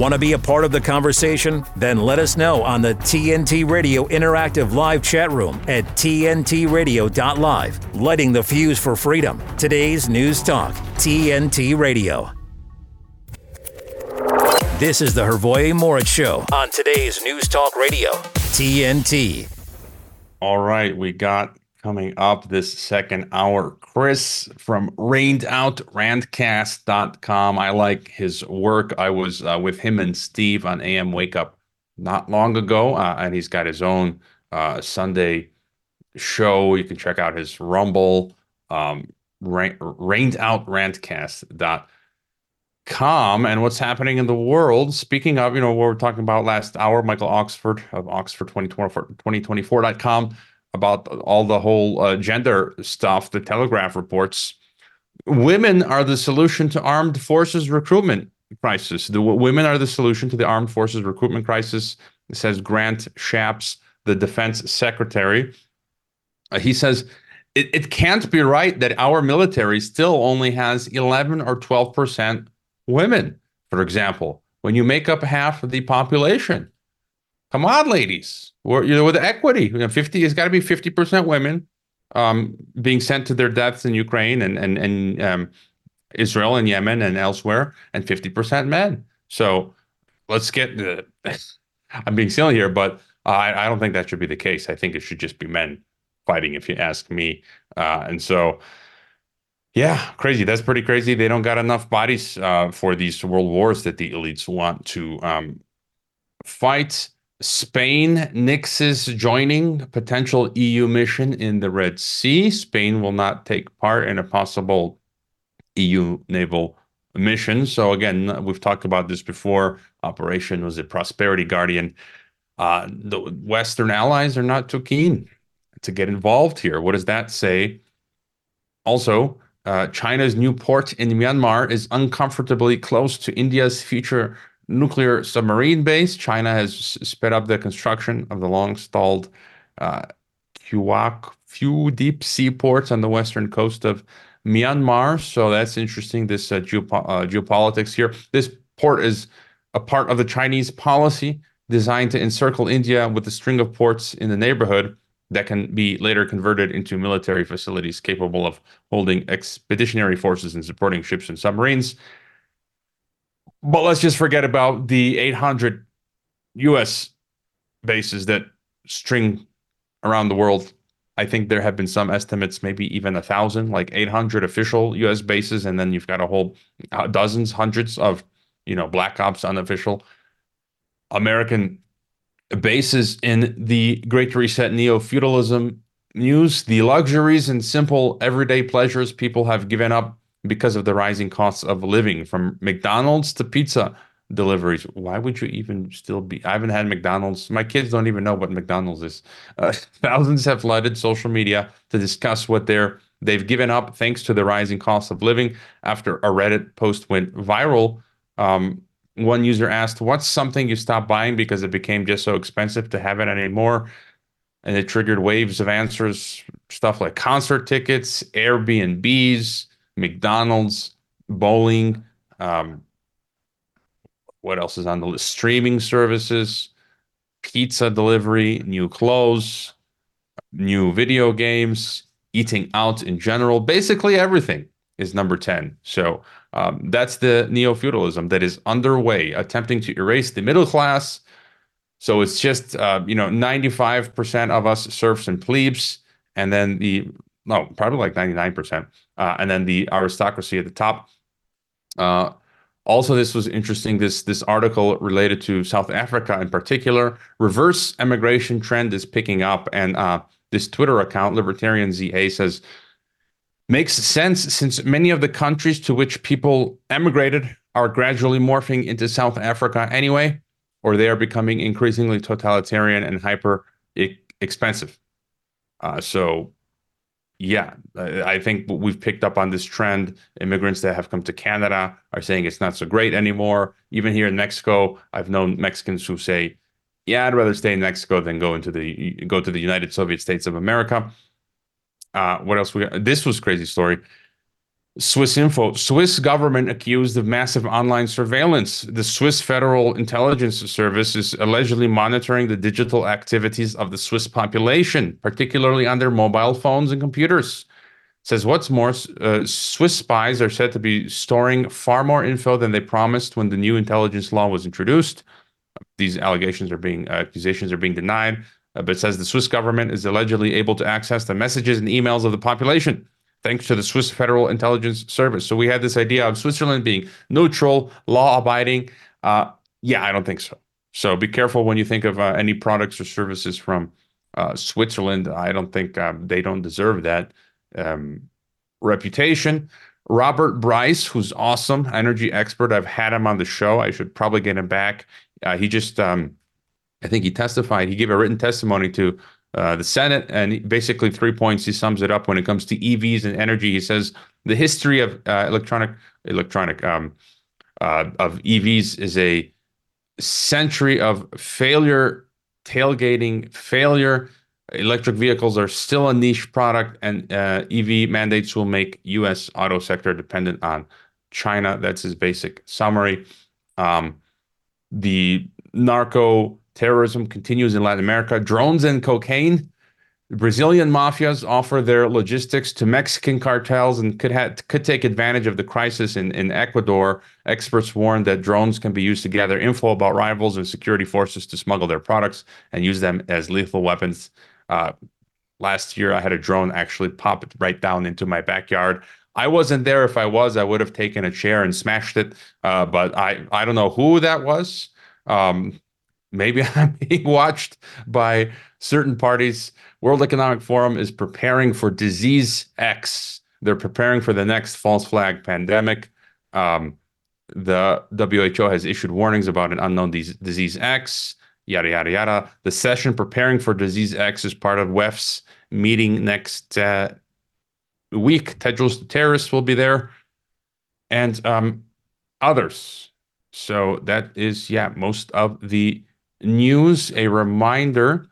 Want to be a part of the conversation? Then let us know on the TNT Radio Interactive Live chat room at TNTRadio.live. Lighting the fuse for freedom. Today's News Talk, TNT Radio. This is the Hrvoje Morić Show on today's News Talk Radio, TNT. All right, we got coming up this second hour Chris from rainedoutrantcast.com. I like his work. I was uh, with him and Steve on AM Wake Up not long ago, uh, and he's got his own uh, Sunday show. You can check out his Rumble, um, rain, rainedoutrantcast.com com and what's happening in the world. Speaking of, you know, what we are talking about last hour, Michael Oxford of Oxford 2024, 2024.com about all the whole uh, gender stuff, the Telegraph reports. Women are the solution to armed forces recruitment crisis. The women are the solution to the armed forces recruitment crisis, says Grant Shapps, the defense secretary. Uh, he says it, it can't be right that our military still only has 11 or 12 percent women, for example, when you make up half of the population. Come on, ladies. You know, with equity, you know, 50 has got to be 50% women um, being sent to their deaths in Ukraine and, and, and um, Israel and Yemen and elsewhere, and 50% men. So let's get the, I'm being silly here, but I, I don't think that should be the case. I think it should just be men fighting, if you ask me. Uh, and so, yeah, crazy. That's pretty crazy. They don't got enough bodies uh, for these world wars that the elites want to um, fight. Spain nixes joining potential EU mission in the Red Sea. Spain will not take part in a possible EU naval mission. So again, we've talked about this before. Operation was a Prosperity Guardian. Uh, the Western allies are not too keen to get involved here. What does that say? Also, uh, China's new port in Myanmar is uncomfortably close to India's future nuclear submarine base. China has sped up the construction of the long stalled uh, few deep sea ports on the western coast of Myanmar. So that's interesting, this uh, geopo- uh, geopolitics here. This port is a part of the Chinese policy designed to encircle India with a string of ports in the neighborhood that can be later converted into military facilities capable of holding expeditionary forces and supporting ships and submarines. But let's just forget about the 800 US bases that string around the world. I think there have been some estimates, maybe even a thousand, like 800 official US bases. And then you've got a whole uh, dozens, hundreds of, you know, black ops unofficial American bases in the Great Reset neo feudalism news. The luxuries and simple everyday pleasures people have given up because of the rising costs of living, from McDonald's to pizza deliveries. Why would you even still be? I haven't had McDonald's. My kids don't even know what McDonald's is. Uh, thousands have flooded social media to discuss what they're they've given up thanks to the rising cost of living. After a Reddit post went viral, um, one user asked, What's something you stopped buying because it became just so expensive to have it anymore? And it triggered waves of answers, stuff like concert tickets, Airbnbs, McDonald's, bowling. Um, what else is on the list? Streaming services, pizza delivery, new clothes, new video games, eating out in general. Basically, everything is number 10. So um, that's the neo feudalism that is underway, attempting to erase the middle class. So it's just uh, you know 95% of us serfs and plebes, and then the no probably like 99%, uh, and then the aristocracy at the top. Uh, also, this was interesting. This this article related to South Africa in particular. Reverse emigration trend is picking up, and uh, this Twitter account, Libertarian ZA, says makes sense since many of the countries to which people emigrated are gradually morphing into South Africa anyway, or they are becoming increasingly totalitarian and hyper expensive. Uh, so, yeah, I think we've picked up on this trend. Immigrants that have come to Canada are saying it's not so great anymore. Even here in Mexico, I've known Mexicans who say, "Yeah, I'd rather stay in Mexico than go into the go to the United Soviet States of America." Uh, what else we got? This was crazy story. Swiss info. Swiss government accused of massive online surveillance. The Swiss Federal Intelligence Service is allegedly monitoring the digital activities of the Swiss population, particularly on their mobile phones and computers. It says what's more, uh, Swiss spies are said to be storing far more info than they promised when the new intelligence law was introduced. These allegations are being accusations are being denied, uh, but says the Swiss government is allegedly able to access the messages and emails of the population thanks to the Swiss Federal Intelligence Service. So we had this idea of Switzerland being neutral, law abiding. Uh, yeah, I don't think so. So be careful when you think of uh, any products or services from uh, Switzerland. I don't think um, they don't deserve that um, reputation. Robert Bryce, who's awesome, energy expert. I've had him on the show. I should probably get him back. Uh, he just, um, I think he testified. He gave a written testimony to uh, the Senate, and basically three points. He sums it up when it comes to EVs and energy. He says the history of uh, electronic electronic um, uh, of EVs is a century of failure, tailgating, failure. Electric vehicles are still a niche product, and uh, EV mandates will make U.S. auto sector dependent on China. That's his basic summary. Um, the narco Terrorism continues in Latin America. Drones and cocaine. Brazilian mafias offer their logistics to Mexican cartels and could ha- could take advantage of the crisis in, in Ecuador. Experts warn that drones can be used to gather info about rivals and security forces to smuggle their products and use them as lethal weapons. Uh, last year, I had a drone actually pop right down into my backyard. I wasn't there. If I was, I would have taken a chair and smashed it. Uh, but I I don't know who that was. Um, maybe I'm being watched by certain parties. World Economic Forum is preparing for disease X. They're preparing for the next false flag pandemic. Um, the WHO has issued warnings about an unknown disease X, yada, yada, yada. The session preparing for disease X is part of WEF's meeting next uh, week. Tedros the terrorist will be there and um, others. So that is, yeah, most of the news, a reminder.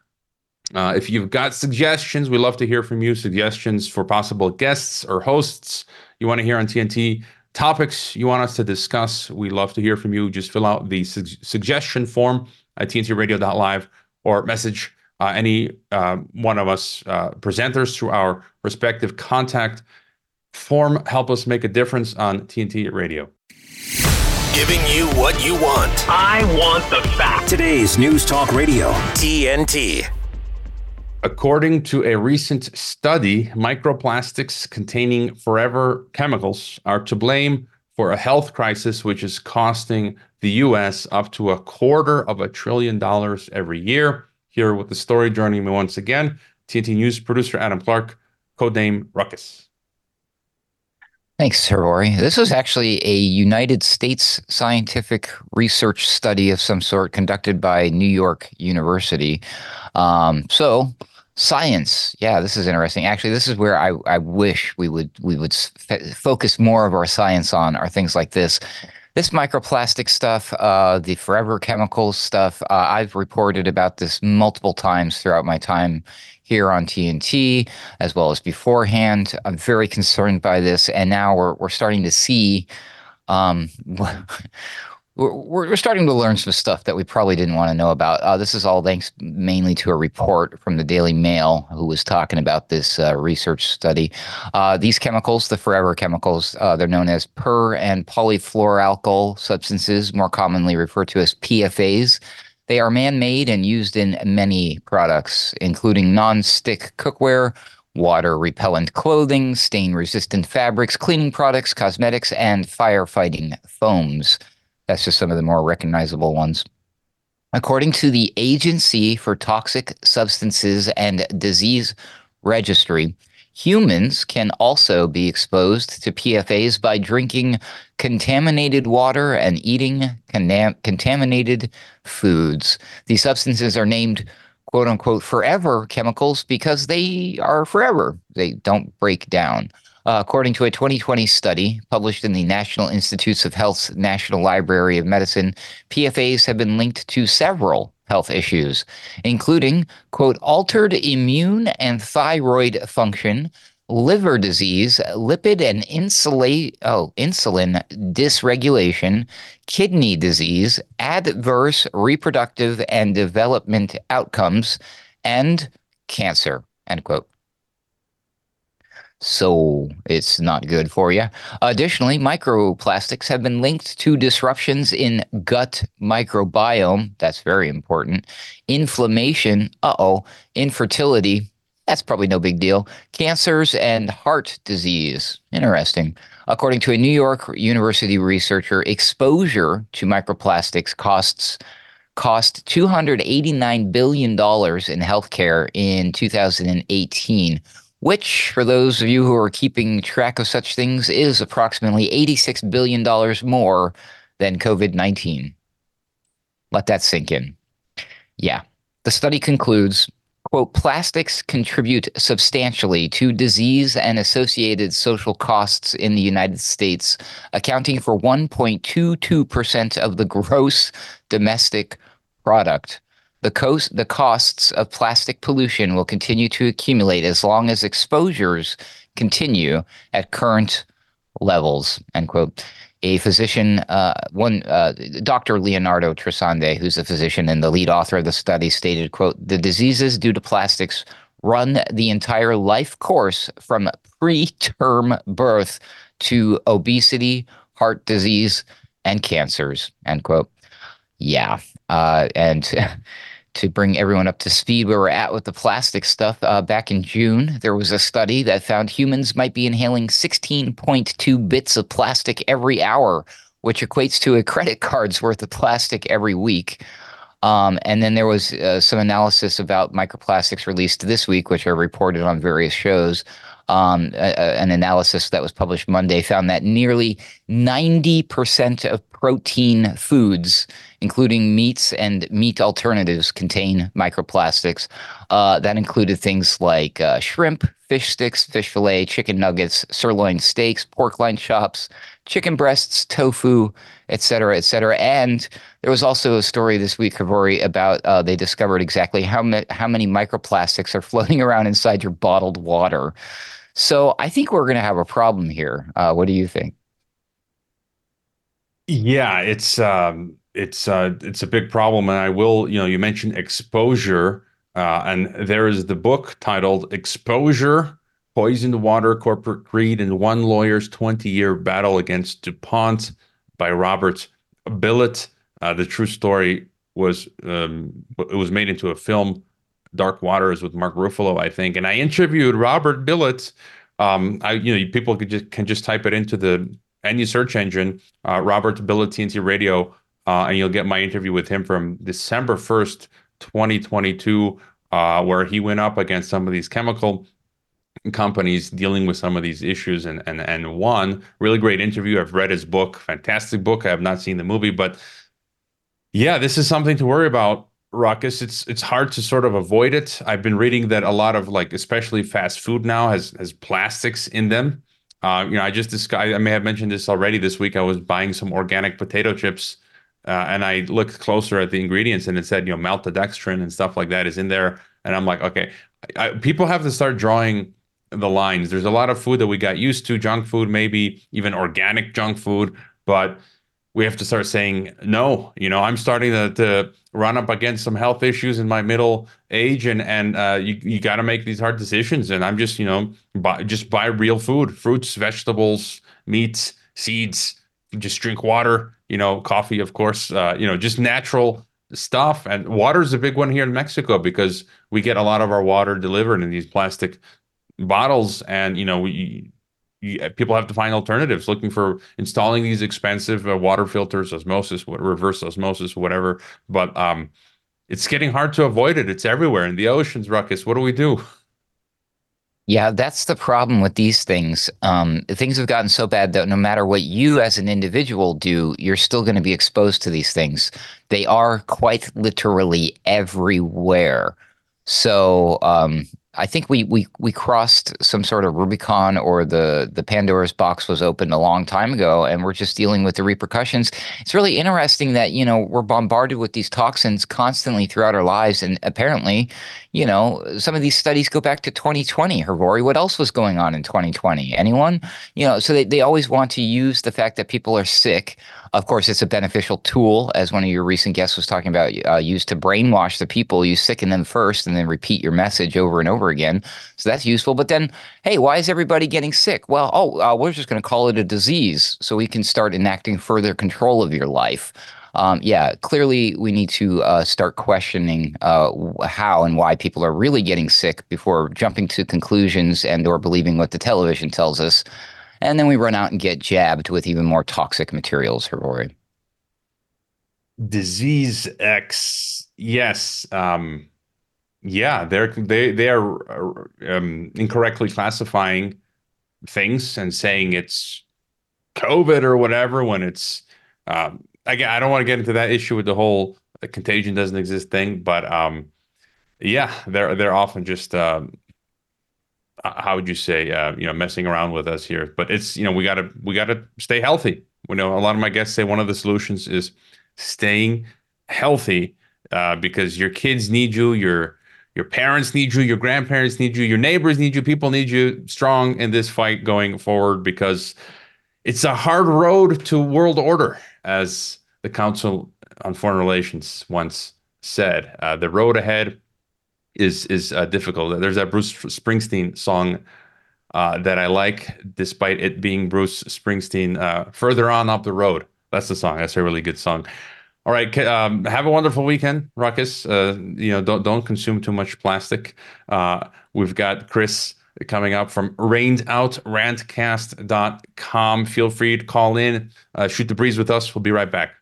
Uh, if you've got suggestions, we love to hear from you. Suggestions for possible guests or hosts you want to hear on TNT, topics you want us to discuss. We love to hear from you. Just fill out the su- suggestion form at tntradio.live or message uh, any uh, one of us uh, presenters through our respective contact form. Help us make a difference on TNT Radio giving you what you want. I want the facts. Today's News Talk Radio, TNT. According to a recent study, microplastics containing forever chemicals are to blame for a health crisis which is costing the US up to a quarter of a trillion dollars every year. Here with the story, joining me once again, TNT News producer Adam Clark, codename Ruckus. Thanks, Hrvoje. This was actually a United States scientific research study of some sort conducted by New York University. Um, so, science, yeah, this is interesting. Actually, this is where I, I wish we would we would f- focus more of our science on are things like this. This microplastic stuff, uh, the forever chemicals stuff, uh, I've reported about this multiple times throughout my time here on TNT as well as beforehand. I'm very concerned by this, and now we're we're starting to see. Um, we're, we're starting to learn some stuff that we probably didn't want to know about. Uh, this is all thanks mainly to a report from the Daily Mail, who was talking about this uh, research study. Uh, these chemicals, the forever chemicals, uh, they're known as per and polyfluoroalkyl substances, more commonly referred to as PFAs. They are man made and used in many products, including non stick cookware, water repellent clothing, stain resistant fabrics, cleaning products, cosmetics, and firefighting foams. That's just some of the more recognizable ones. According to the Agency for Toxic Substances and Disease Registry, Humans can also be exposed to PFAS by drinking contaminated water and eating contaminated foods. These substances are named quote unquote forever chemicals because they are forever. They don't break down. Uh, according to a 2020 study published in the National Institutes of Health's National Library of Medicine, PFAS have been linked to several health issues, including, quote, altered immune and thyroid function, liver disease, lipid and insulate, oh, insulin dysregulation, kidney disease, adverse reproductive and development outcomes, and cancer. End quote. So it's not good for you. Additionally, microplastics have been linked to disruptions in gut microbiome. That's very important. Inflammation. Uh oh. Infertility. That's probably no big deal. Cancers and heart disease. Interesting. According to a New York University researcher, exposure to microplastics costs cost $289 billion in healthcare in 2018 which, for those of you who are keeping track of such things, is approximately $86 billion more than COVID 19. Let that sink in. Yeah. The study concludes quote, plastics contribute substantially to disease and associated social costs in the United States, accounting for 1.22% of the gross domestic product. The, cost, the costs of plastic pollution will continue to accumulate as long as exposures continue at current levels. End quote. A physician, uh, one uh, Dr. Leonardo Trasande, who's a physician and the lead author of the study, stated, "quote The diseases due to plastics run the entire life course from preterm birth to obesity, heart disease, and cancers." End quote. Yeah, uh, and to bring everyone up to speed where we're at with the plastic stuff, uh, back in June, there was a study that found humans might be inhaling 16.2 bits of plastic every hour, which equates to a credit card's worth of plastic every week. Um, and then there was uh, some analysis about microplastics released this week, which are reported on various shows. Um, a, a, an analysis that was published Monday found that nearly 90% of protein foods, including meats and meat alternatives, contain microplastics. Uh, that included things like uh, shrimp, fish sticks, fish fillet, chicken nuggets, sirloin steaks, pork loin chops, chicken breasts, tofu, et cetera, et cetera. And there was also a story this week, Kavori, about uh, they discovered exactly how, ma- how many microplastics are floating around inside your bottled water. So I think we're going to have a problem here. Uh, what do you think? Yeah, it's um, it's uh, it's a big problem, and I will. You know, you mentioned exposure, uh, and there is the book titled "Exposure: Poisoned Water, Corporate Greed, and One Lawyer's Twenty-Year Battle Against DuPont" by Robert Bilott. Uh, the true story was um, it was made into a film, Dark Waters, with Mark Ruffalo, I think, and I interviewed Robert Bilott. Um, I you know people could just can just type it into the any search engine, uh, Robert Bilott TNT Radio, uh, and you'll get my interview with him from December 1st, 2022, uh, where he went up against some of these chemical companies dealing with some of these issues and and and won. Really great interview. I've read his book, fantastic book. I have not seen the movie, but yeah, this is something to worry about. Ruckus, it's it's hard to sort of avoid it. I've been reading that a lot of like, especially fast food now has has plastics in them. Uh, you know, I just discussed, I may have mentioned this already this week. I was buying some organic potato chips uh, and I looked closer at the ingredients and it said, you know, maltodextrin and stuff like that is in there. And I'm like, okay, I, people have to start drawing the lines. There's a lot of food that we got used to, junk food, maybe even organic junk food, but we have to start saying no. You know, I'm starting to, to run up against some health issues in my middle age, and and uh, you you got to make these hard decisions. And I'm just you know buy just buy real food, fruits, vegetables, meats, seeds. Just drink water. You know, coffee, of course. Uh, you know, just natural stuff. And water is a big one here in Mexico because we get a lot of our water delivered in these plastic bottles, and you know we people have to find alternatives looking for installing these expensive uh, water filters osmosis reverse osmosis whatever. But um it's getting hard to avoid it. It's everywhere. In the oceans ruckus. What do we do? Yeah that's the problem with these things. Um things have gotten so bad that no matter what you as an individual do you're still going to be exposed to these things. They are quite literally everywhere. So um I think we we we crossed some sort of Rubicon or the the Pandora's box was opened a long time ago and we're just dealing with the repercussions. It's really interesting that, you know, we're bombarded with these toxins constantly throughout our lives and apparently, you know, some of these studies go back to 2020. Hrvoje, what else was going on in 2020? Anyone? You know, so they, they always want to use the fact that people are sick of course, it's a beneficial tool, as one of your recent guests was talking about, uh, used to brainwash the people. You sicken them first and then repeat your message over and over again. So that's useful. But then, hey, why is everybody getting sick? Well, oh, uh, we're just going to call it a disease so we can start enacting further control of your life. Um, yeah, clearly we need to uh, start questioning uh, how and why people are really getting sick before jumping to conclusions and or believing what the television tells us and then we run out and get jabbed with even more toxic materials, Hrvoje. Disease X, yes, um, yeah, they're they they are um, incorrectly classifying things and saying it's COVID or whatever when it's um, again I don't want to get into that issue with the whole the contagion doesn't exist thing, but um, yeah, they're they're often just um, how would you say uh, you know messing around with us here. But it's you know we got to we got to stay healthy. You know a lot of my guests say one of the solutions is staying healthy uh, because your kids need you your your parents need you your grandparents need you your neighbors need you people need you strong in this fight going forward because it's a hard road to world order as the council on foreign relations once said uh, the road ahead is is uh, difficult. There's that Bruce Springsteen song uh, that I like, despite it being Bruce Springsteen. Uh, Further on up the road. That's the song. That's a really good song. All right, um, have a wonderful weekend, Ruckus. Uh, you know, don't don't consume too much plastic. Uh, we've got Chris coming up from rainedoutRantcast.com. Feel free to call in, uh, shoot the breeze with us. We'll be right back.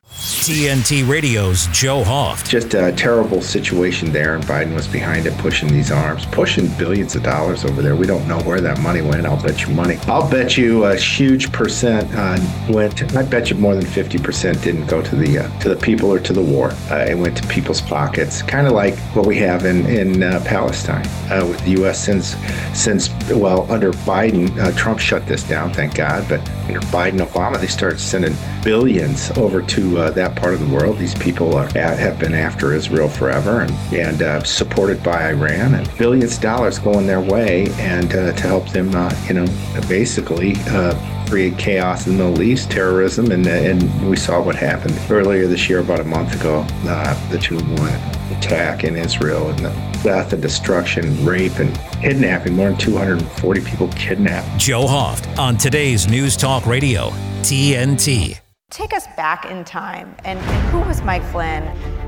TNT Radio's Joe Hoft. Just a terrible situation there, and Biden was behind it, pushing these arms, pushing billions of dollars over there. We don't know where that money went. I'll bet you money. I'll bet you a huge percent uh, went. I bet you more than fifty percent didn't go to the uh, to the people or to the war. Uh, it went to people's pockets, kind of like what we have in in uh, Palestine uh, with the U.S. since since well under Biden, uh, Trump shut this down, thank God. But under Biden, Obama, they started sending billions over to uh, that part of the world. These people are, have been after Israel forever and, and uh, supported by Iran, and billions of dollars going their way, and uh, to help them, uh, you know, basically uh, create chaos in the Middle East, terrorism, and, and we saw what happened earlier this year, about a month ago, uh, the 2 1 attack in Israel and the death and destruction, rape, and kidnapping. More than 240 people kidnapped. Joe Hoft on today's News Talk Radio, TNT. Take us back in time. And, and, who was Mike Flynn?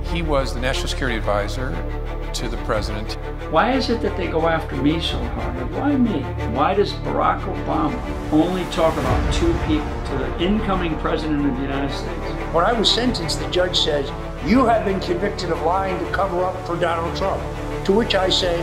He was the national security advisor to the president. Why is it that they go after me so hard? Why me? Why does Barack Obama only talk about two people to the incoming president of the United States? When I was sentenced, the judge says, You have been convicted of lying to cover up for Donald Trump. To which I say,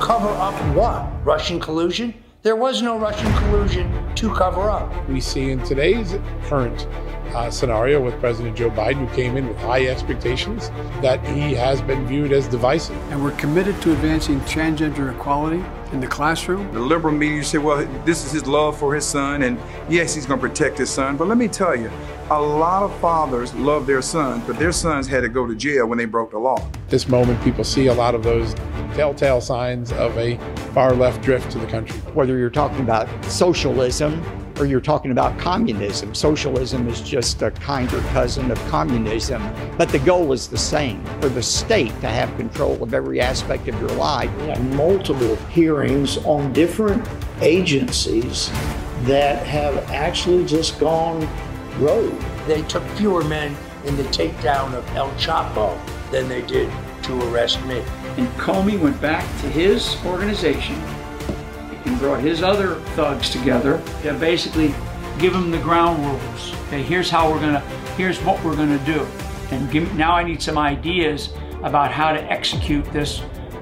Cover up what? Russian collusion? There was no Russian collusion to cover up. We see in today's current uh, scenario with President Joe Biden, who came in with high expectations, that he has been viewed as divisive. And we're committed to advancing transgender equality in the classroom. The liberal media say, well, this is his love for his son, and yes, he's going to protect his son. But let me tell you, a lot of fathers love their sons, but their sons had to go to jail when they broke the law. This moment, people see a lot of those telltale signs of a far left drift to the country. Whether you're talking about socialism or you're talking about communism. Socialism is just a kinder cousin of communism, but the goal is the same for the state to have control of every aspect of your life. We have multiple hearings on different agencies that have actually just gone rogue. They took fewer men in the takedown of El Chapo than they did to arrest me. And Comey went back to his organization and brought his other thugs together to basically give them the ground rules. Okay, here's how we're gonna, here's what we're gonna do. And give, now I need some ideas about how to execute this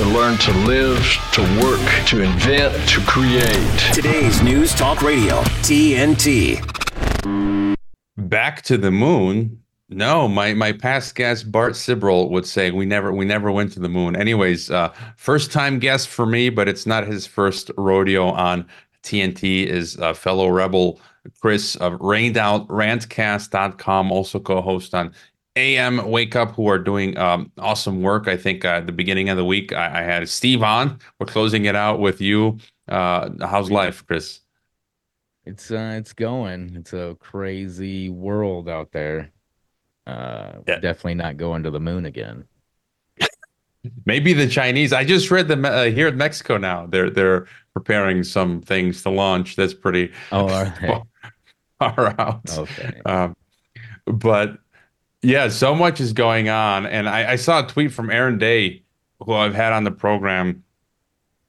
to learn to live, to work, to invent, to create. Today's News Talk Radio, TNT. Back to the moon. No, my my past guest Bart Sibrel would say we never we never went to the moon. Anyways, uh, first time guest for me, but it's not his first rodeo on TNT. Is uh, fellow rebel Chris of rainedoutRantcast.com, also co-host on AM Wake Up, who are doing um, awesome work. I think uh, at the beginning of the week I, I, had Steve on. We're closing it out with you. Uh, how's life, Chris? It's uh, it's going. It's a crazy world out there. Uh, yeah. Definitely not going to the moon again. Maybe the Chinese. I just read them uh, here in Mexico now. They're they're preparing some things to launch. That's pretty. Oh, are they? far out. Okay. Um, but yeah, so much is going on, and I, I, saw a tweet from Aaron Day, who I've had on the program.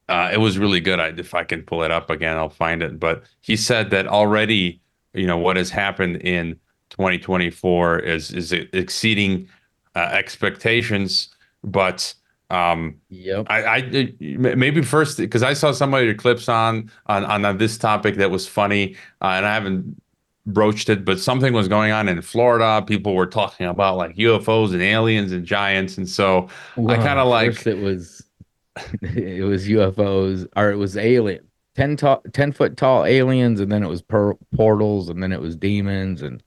Uh, it was really good. I, if I can pull it up again, I'll find it. But he said that already, you know, what has happened in 2024 is is exceeding uh, expectations. But um, yep. I, I maybe first because I saw some of your clips on on on this topic that was funny, uh, and I haven't broached it, but something was going on in Florida. People were talking about like UFOs and aliens and giants, and so well, I kind of like it was it was UFOs or it was alien 10, tall, 10 foot tall aliens, and then it was per- portals, and then it was demons, and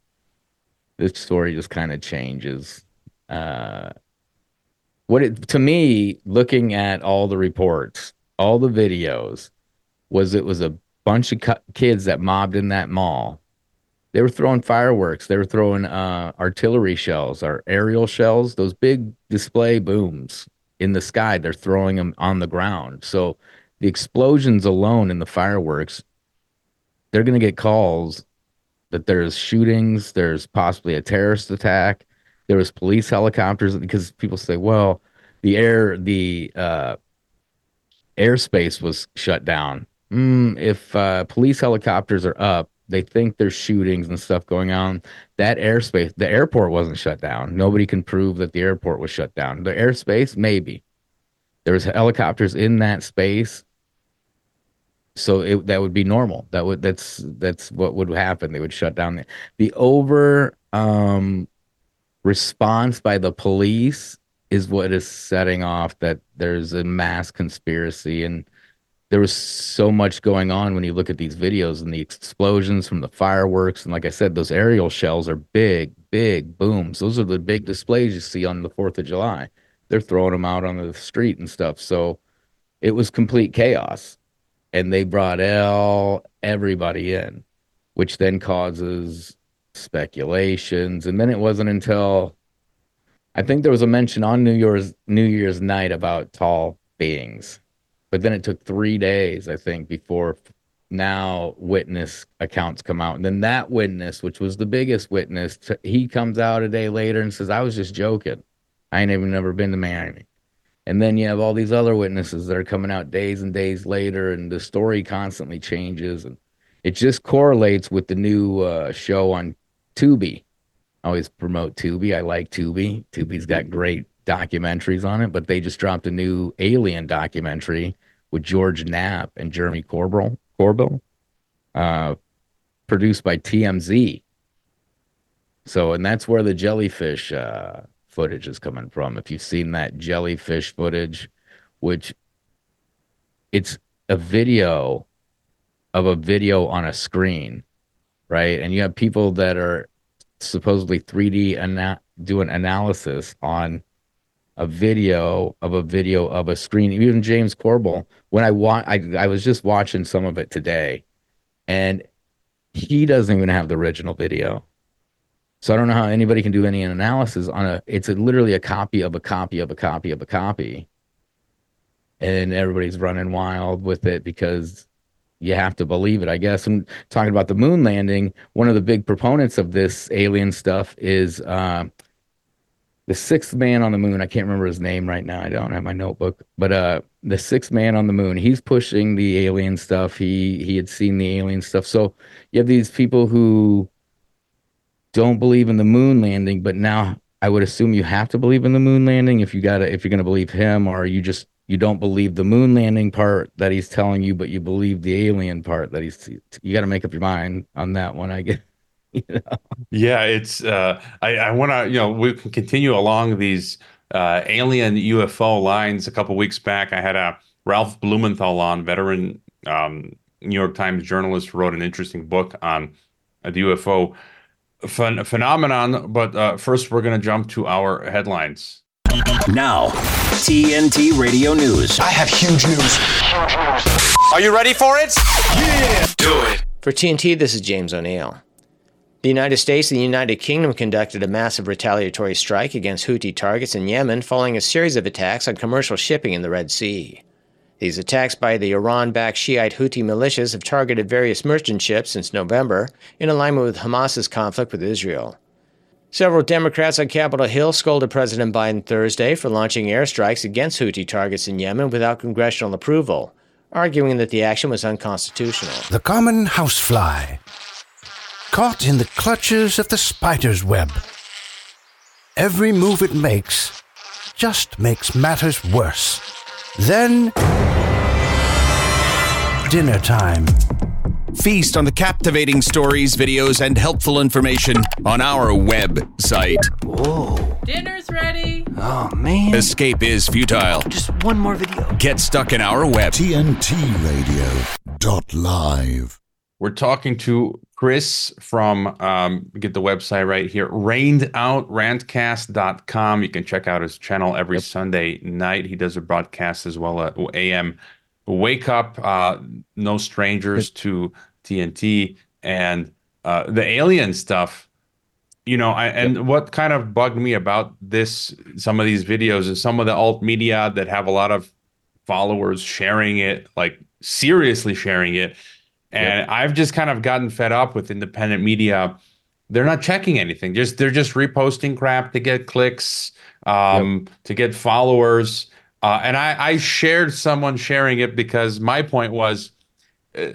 this story just kind of changes. Uh, what it to me, looking at all the reports, all the videos, was it was a bunch of cu- kids that mobbed in that mall they were throwing fireworks. They were throwing uh, artillery shells or aerial shells, those big display booms in the sky. They're throwing them on the ground. So the explosions alone in the fireworks, they're going to get calls that there's shootings, there's possibly a terrorist attack, there was police helicopters because people say, well, the air, the uh, airspace was shut down. Mm, if uh, police helicopters are up, they think there's shootings and stuff going on. That airspace, the airport wasn't shut down. Nobody can prove that the airport was shut down. The airspace, maybe. There was helicopters in that space. So it, that would be normal. That would that's that's what would happen. They would shut down the, the over um, response by the police is what is setting off that there's a mass conspiracy and there was so much going on when you look at these videos and the explosions from the fireworks. And like i said those aerial shells are big big booms. Those are the big displays you see on the 4th of july. They're throwing them out on the street and stuff. So it was complete chaos. And they brought all everybody in which then causes speculations. And then it wasn't until i think there was a mention on new year's new year's night about tall beings but then it took three days, I think, before now witness accounts come out. And then that witness, which was the biggest witness, he comes out a day later and says, I was just joking. I ain't even never been to Miami. And then you have all these other witnesses that are coming out days and days later, and the story constantly changes. And it just correlates with the new uh, show on Tubi. I always promote Tubi. I like Tubi. Tubi's got great documentaries on it, but they just dropped a new alien documentary with George Knapp and Jeremy Corbell, Corbell uh, produced by TMZ. So, and that's where the jellyfish uh, footage is coming from. If you've seen that jellyfish footage, which it's a video of a video on a screen. right? And you have people that are supposedly 3D ana- doing analysis on a video of a video of a screen. Even James Corbell, when I want, I I was just watching some of it today, and he doesn't even have the original video. So I don't know how anybody can do any analysis on a. It's a, literally a copy of a copy of a copy of a copy, and everybody's running wild with it because you have to believe it, I guess. And talking about the moon landing, one of the big proponents of this alien stuff is uh, the sixth man on the moon. I can't remember his name right now. I don't have my notebook, but uh, the sixth man on the moon. He's pushing the alien stuff. He he had seen the alien stuff. So you have these people who don't believe in the moon landing, but now I would assume you have to believe in the moon landing if you gotta if you're gonna believe him, or you just you don't believe the moon landing part that he's telling you, but you believe the alien part that he's you got to make up your mind on that one. I guess. You know? Yeah, it's. Uh, I, I want to. You know, we can continue along these uh, alien UFO lines. A couple weeks back, I had a Ralph Blumenthal on, veteran um, New York Times journalist, wrote an interesting book on the UFO phen- phenomenon. But uh, first, we're going to jump to our headlines. Now, TNT Radio News. I have huge news. Are you ready for it? Yeah. Do it. For TNT, this is James O'Neill. The United States and the United Kingdom conducted a massive retaliatory strike against Houthi targets in Yemen following a series of attacks on commercial shipping in the Red Sea. These attacks by the Iran backed Shiite Houthi militias have targeted various merchant ships since November, in alignment with Hamas's conflict with Israel. Several Democrats on Capitol Hill scolded President Biden Thursday for launching airstrikes against Houthi targets in Yemen without congressional approval, arguing that the action was unconstitutional. The common housefly, caught in the clutches of the spider's web. Every move it makes just makes matters worse. Then, dinner time. Feast on the captivating stories, videos, and helpful information on our website. Whoa. Dinner's ready. Oh, man. Escape is futile. Just one more video. Get stuck in our web. TNT Radio dot live. We're talking to Chris from um, get the website right here, rainedoutrantcast.com. You can check out his channel every Sunday night. He does a broadcast as well at AM Wake Up, uh, No Strangers to TNT, and uh, the alien stuff. You know, I, and what kind of bugged me about this, some of these videos, is some of the alt media that have a lot of followers sharing it, like seriously sharing it. And yep. I've just kind of gotten fed up with independent media. They're not checking anything. Just they're just reposting crap to get clicks, um, yep. to get followers. Uh, and I, I shared someone sharing it because my point was uh,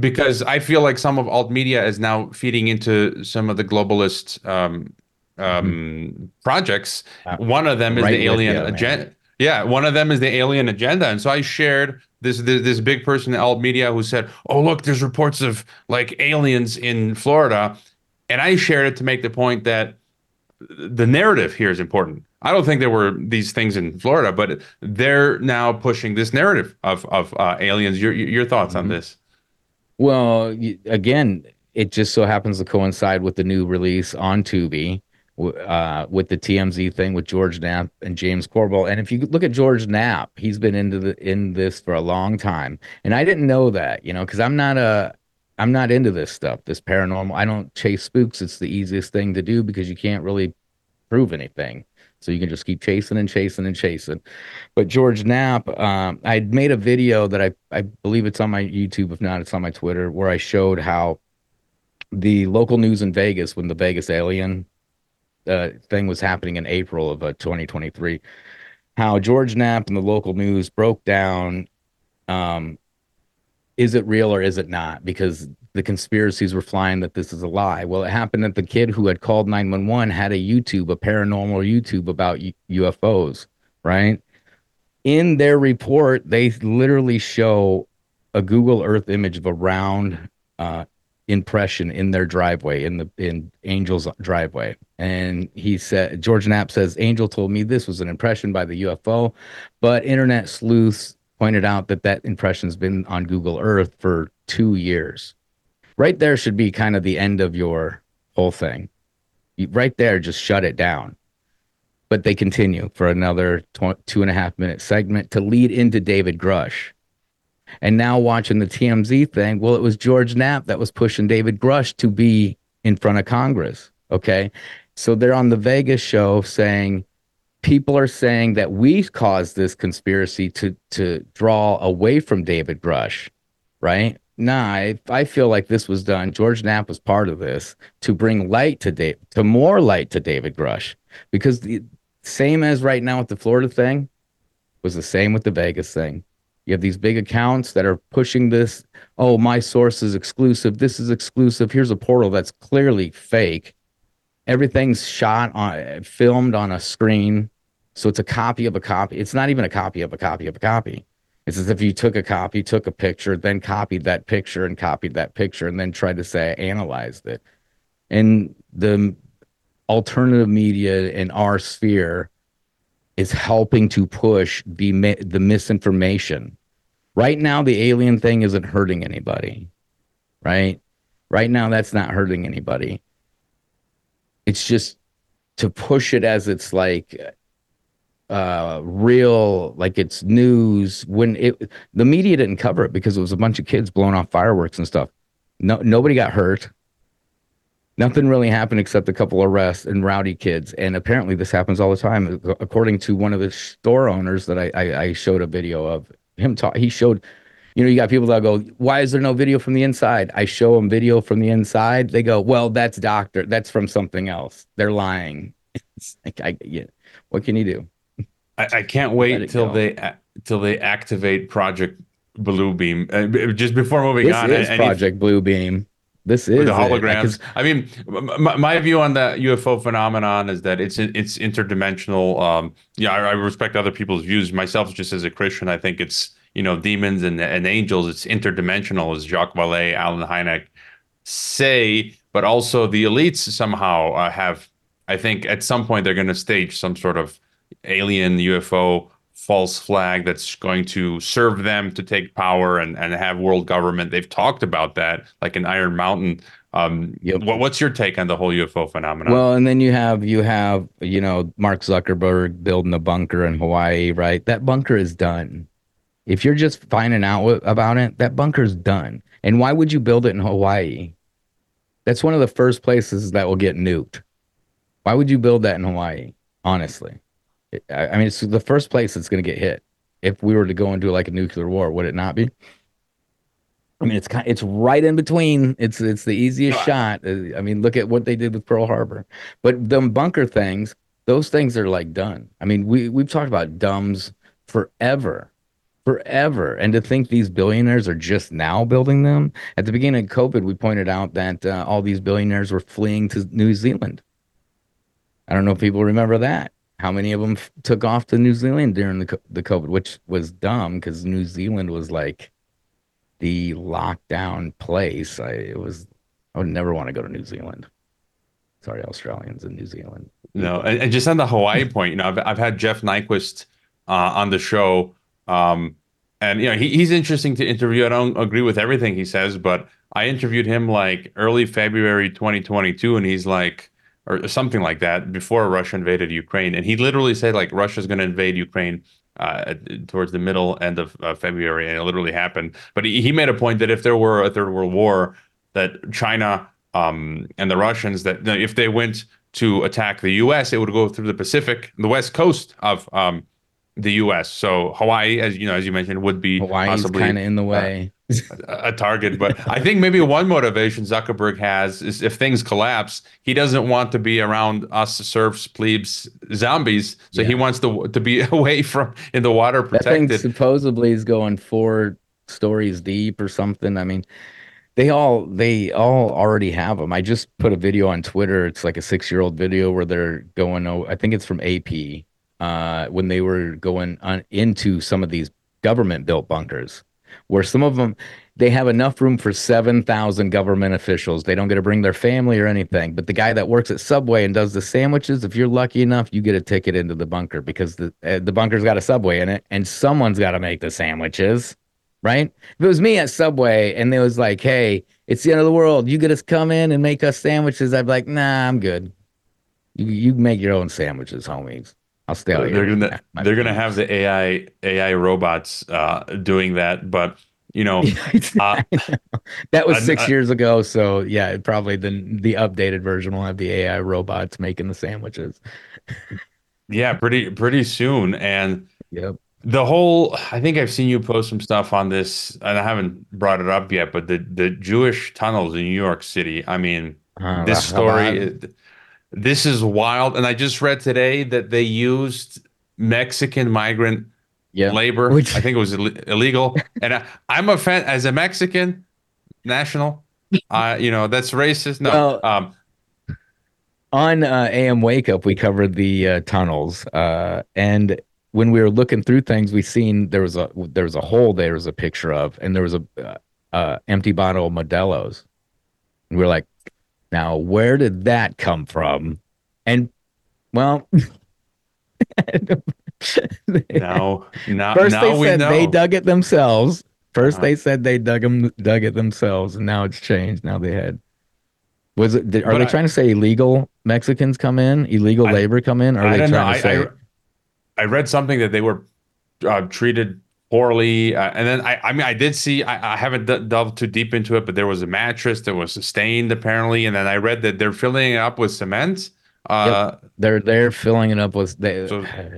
because I feel like some of alt media is now feeding into some of the globalist um, um, mm-hmm. projects. One of them is right the alien agenda. Yeah, one of them is the alien agenda, and so I shared this this, this big person in alt media who said, "Oh, look, there's reports of like aliens in Florida," and I shared it to make the point that the narrative here is important. I don't think there were these things in Florida, but they're now pushing this narrative of of uh, aliens. Your your thoughts mm-hmm. on this? Well, again, it just so happens to coincide with the new release on Tubi uh, with the TMZ thing with George Knapp and James Corbell. And if you look at George Knapp, he's been into the in this for a long time, and I didn't know that, you know, because I'm not a I'm not into this stuff, this paranormal. I don't chase spooks. It's the easiest thing to do because you can't really prove anything. So you can just keep chasing and chasing and chasing. But George Knapp, um, I made a video that I, I believe it's on my YouTube. If not, it's on my Twitter, where I showed how the local news in Vegas, when the Vegas alien uh, thing was happening in April of uh, 2023, how George Knapp and the local news broke down um, is it real or is it not? Because the conspiracies were flying that this is a lie. Well, it happened that the kid who had called 911 had a YouTube, a paranormal YouTube about U- UFOs, right? In their report, they literally show a Google Earth image of a round uh, impression in their driveway, in the in Angel's driveway. And he said, George Knapp says, Angel told me this was an impression by the UFO, but internet sleuths pointed out that that impression's been on Google Earth for two years. right there should be kind of the end of your whole thing. You, right there, just shut it down. But they continue for another tw- two and a half minute segment to lead into David Grusch. And now watching the TMZ thing, well, it was George Knapp that was pushing David Grusch to be in front of Congress. Okay. So they're on the Vegas show saying people are saying that we caused this conspiracy to to draw away from David Grusch, right? Nah, I, I feel like this was done. George Knapp was part of this to bring light to Dave, to more light to David Grusch, because the same as right now with the Florida thing was the same with the Vegas thing. You have these big accounts that are pushing this. Oh, my source is exclusive. This is exclusive. Here's a portal that's clearly fake. Everything's shot on, filmed on a screen. So it's a copy of a copy. It's not even a copy of a copy of a copy. It's as if you took a copy, took a picture, then copied that picture and copied that picture and then tried to say analyzed it. And the alternative media in our sphere is helping to push the the misinformation. Right now, the alien thing isn't hurting anybody, right? Right now, that's not hurting anybody. It's just to push it as it's like uh real like it's news when it the media didn't cover it because it was a bunch of kids blowing off fireworks and stuff no nobody got hurt nothing really happened except a couple arrests and rowdy kids and apparently this happens all the time according to one of the store owners that i i, I showed a video of him talk he showed you know you got people that go why is there no video from the inside i show them video from the inside they go well that's doctor that's from something else they're lying it's like i yeah what can you do I, I can't wait till go. they till they activate Project Bluebeam. Uh, just before moving this on, is Project Bluebeam. This is the holograms. I mean, my, my, view on the UFO phenomenon is that it's it's interdimensional. Um, yeah, I, I, respect other people's views. Myself, just as a Christian, I think it's you know demons and, and angels. It's interdimensional, as Jacques Vallée, Allen Hynek say. But also the elites somehow uh, have. I think at some point they're going to stage some sort of alien UFO false flag that's going to serve them to take power and, and have world government. They've talked about that, like in Iron Mountain. Um, yep. what, what's your take on the whole UFO phenomenon? Well, and then you have you have you know Mark Zuckerberg building a bunker in Hawaii, right? That bunker is done. If you're just finding out about it, that bunker's done. And why would you build it in Hawaii? That's one of the first places that will get nuked. Why would you build that in Hawaii? Honestly. I mean, it's the first place that's going to get hit. If we were to go into like a nuclear war, would it not be? I mean, it's kind, it's right in between. It's it's the easiest shot. Uh, I mean, look at what they did with Pearl Harbor. But the bunker things, those things are like done. I mean, we we've talked about dumbs forever, forever, and to think these billionaires are just now building them. At the beginning of COVID, we pointed out that uh, all these billionaires were fleeing to New Zealand. I don't know if people remember that how many of them f- took off to New Zealand during the the COVID, which was dumb because New Zealand was like the lockdown place. I it was I would never want to go to New Zealand. Sorry, Australians in New Zealand. No, and, and just on the Hawaii point, you know, I've I've had Jeff Nyquist uh, on the show, um, and you know he, he's interesting to interview. I don't agree with everything he says, but I interviewed him like early February 2022, and he's like or something like that before Russia invaded Ukraine. And he literally said like Russia's going to invade Ukraine uh, towards the middle end of uh, February, and it literally happened. But he, he made a point that if there were a third world war, that China um, and the Russians that if they went to attack the U.S., it would go through the Pacific, the west coast of um, the U.S. So Hawaii, as you know, as you mentioned, would be Hawaii's kind of in the uh, way. A target. But I think maybe one motivation Zuckerberg has is if things collapse, he doesn't want to be around us serfs, plebes, zombies. So yeah. he wants to to be away from in the water protected. That thing supposedly is going four stories deep or something. I mean, they all they all already have them. I just put a video on Twitter. It's like a six year old video where they're going. Oh, I think it's from AP. Uh, when they were going on into some of these government built bunkers where some of them they have enough room for 7,000 government officials. They don't get to bring their family or anything. But the guy that works at Subway and does the sandwiches, if you're lucky enough, you get a ticket into the bunker because the uh, the bunker's got a Subway in it and someone's got to make the sandwiches. right? If it was me at Subway and it was like, hey, it's the end of the world, you get us come in and make us sandwiches, I'd be like, nah, I'm good. You you make your own sandwiches, homies. I'll stay out they're here. gonna they're gonna have the AI AI robots uh, doing that, but you know, uh, That was six I- years ago, so yeah, probably the the updated version will have the AI robots making the sandwiches. yeah, pretty pretty soon. And Yep. the whole I think I've seen you post some stuff on this, and I haven't brought it up yet. But the the Jewish tunnels in New York City. I mean, Uh, this story. This is wild, and I just read today that they used Mexican migrant labor. Which... I think it was Ill- illegal, and I, I'm a fan as a Mexican national. Uh, you know that's racist. No, Well, um, on uh, AM Wake Up, we covered the uh, tunnels, uh, and when we were looking through things, we seen there was a there was a hole there was a picture of, and there was a uh, uh, empty bottle of Modelo's, and we are like, now where did that come from? And well, now, now, first now they we said know. they dug it themselves. 1st Uh-huh. they said they dug them dug it themselves, and now it's changed. Now they had. Was it? Did, are But they I- trying to say illegal Mexicans come in, illegal labor come in? Or are I they don't know. trying to say? I, I read something that they were uh, treated poorly, uh, and then I, I mean, I did see. I, I haven't d- delved too deep into it, but there was a mattress that was stained apparently, and then I read that they're filling it up with cement. Uh, Yep. They're they're filling it up with they,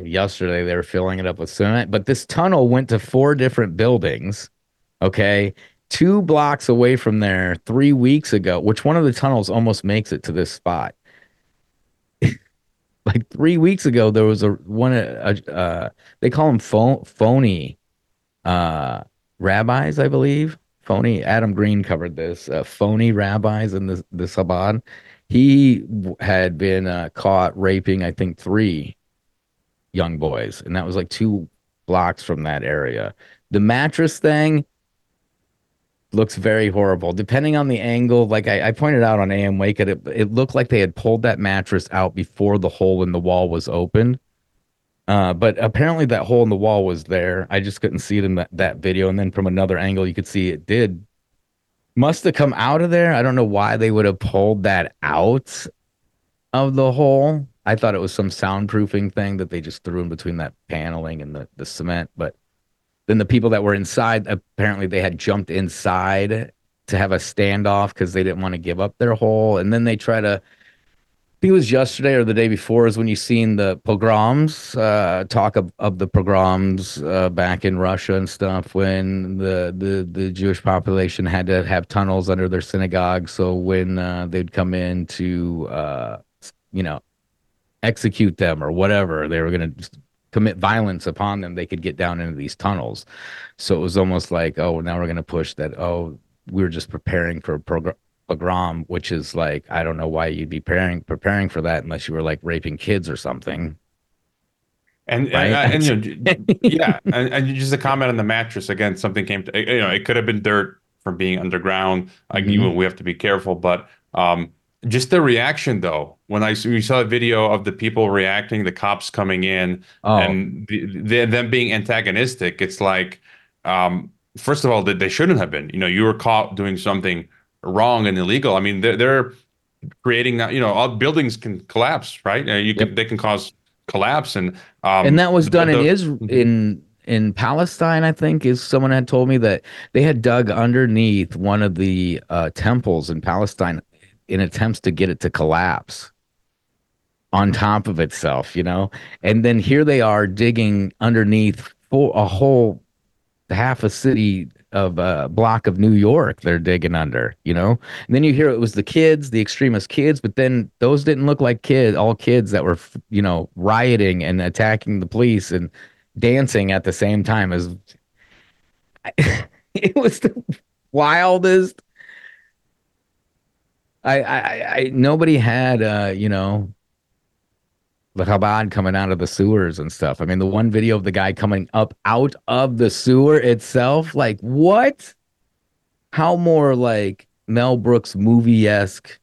yesterday they were filling it up with cement, but this tunnel went to four different buildings. Okay. Two blocks away from there three weeks ago, which one of the tunnels almost makes it to this spot. like three weeks ago, there was a one uh, uh they call them pho- phony uh rabbis, I believe. Phony Adam Green covered this. Uh, phony rabbis in the the Chabad. He had been uh, caught raping, I think, three young boys, and that was like two blocks from that area. The mattress thing looks very horrible. Depending on the angle, like I, I pointed out on AM Wake, it it looked like they had pulled that mattress out before the hole in the wall was opened. Uh, but apparently that hole in the wall was there. I just couldn't see it in that, that video. And then from another angle, you could see it did must have come out of there. I don't know why they would have pulled that out of the hole. I thought it was some soundproofing thing that they just threw in between that paneling and the, the cement. But then the people that were inside, apparently they had jumped inside to have a standoff because they didn't want to give up their hole. And then they try to I think it was yesterday or the day before is when you seen the pogroms, uh, talk of, of the pogroms uh, back in Russia and stuff when the, the, the Jewish population had to have tunnels under their synagogue. So when uh, they'd come in to, uh, you know, execute them or whatever, they were going to commit violence upon them, they could get down into these tunnels. So it was almost like, oh, now we're going to push that. Oh, we were just preparing for a program pogrom, which is like I don't know why you'd be preparing preparing for that unless you were like raping kids or something. And Right? and, and, you know, yeah, and, and just a comment on the mattress again. Something came to you know it could have been dirt from being underground. Like Mm-hmm. even we have to be careful, but um, just the reaction though when I we saw a video of the people reacting, the cops coming in, Oh. and the, the, them being antagonistic. It's like um, first of all that they shouldn't have been. You know, you were caught doing something wrong and illegal. I mean, they're, they're creating that. You know, all buildings can collapse, right? Uh, you can they can cause collapse and um, and that was the- done in the- Israel in in Palestine, I think, is someone had told me that they had dug underneath one of the uh, temples in Palestine in attempts to get it to collapse on top of itself, you know. And then here they are digging underneath for a whole half a city of a block of New York. They're digging under, you know. And then you hear it was the kids, the extremist kids, but then those didn't look like kids, all kids that were, you know, rioting and attacking the police and dancing at the same time as it was the wildest. I, I, I, nobody had, uh, you know, the Chabad coming out of the sewers and stuff. I mean, the one video of the guy coming up out of the sewer itself, like what? How more like Mel Brooks movie esque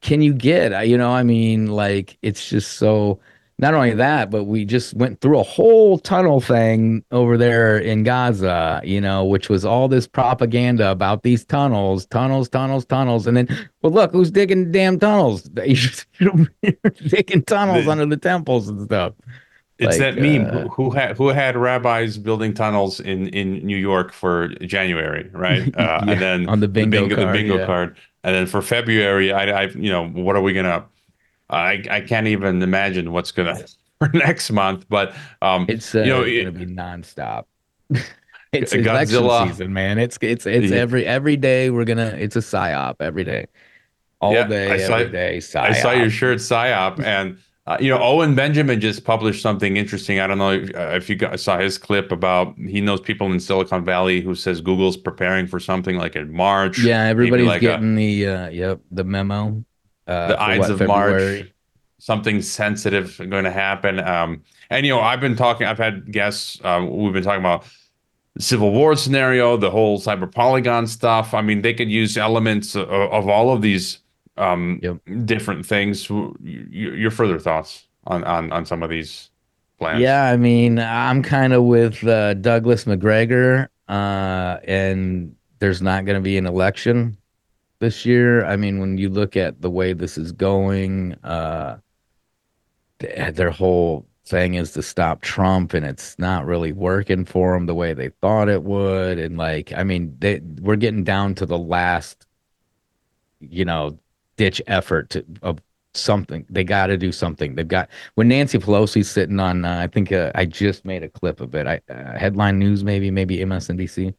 can you get? You know, I mean, like it's just so not only that, but we just went through a whole tunnel thing over there in Gaza, you know, which was all this propaganda about these tunnels, tunnels, tunnels, tunnels. And then, well, look, who's digging damn tunnels? Digging tunnels under the temples and stuff. It's Like, that meme. uh, who, had who had rabbis building tunnels in in New York for January, right? Uh, Yeah, and then on the bingo the card, bingo yeah. card, and then for February, I, I, you know, what are we gonna? I I can't even imagine what's gonna for next month. But um, It's uh, you know, gonna it- be nonstop. it's Godzilla. election season, man. It's it's it's Yeah. every every day we're gonna. It's a psyop every day, all Yeah, day, I saw- every day. Psyop. I saw your shirt psyop, and uh, you know Owen Benjamin just published something interesting. I don't know if, uh, if you guys saw his clip about he knows people in Silicon Valley who says Google's preparing for something like in March. Yeah, everybody's like a- getting the uh, yep the memo. Uh, the Ides what, of February? March. Something sensitive going to happen. Um, and you know, I've been talking. I've had guests. Um, we've been talking about the Civil War scenario, the whole cyber polygon stuff. I mean, they could use elements of, of all of these um, different things. Your further thoughts on on on some of these plans? Yeah, I mean, I'm kind of with uh, Douglas Macgregor, uh, and there's not going to be an election this year. I mean, when you look at the way this is going, uh, their whole thing is to stop Trump, and it's not really working for them the way they thought it would. And like, I mean, they we're getting down to the last, you know, ditch effort to, of something. They got to do something. They've got when Nancy Pelosi's sitting on. Uh, I think uh, I just made a clip of it. I uh, headline news, maybe maybe MSNBC,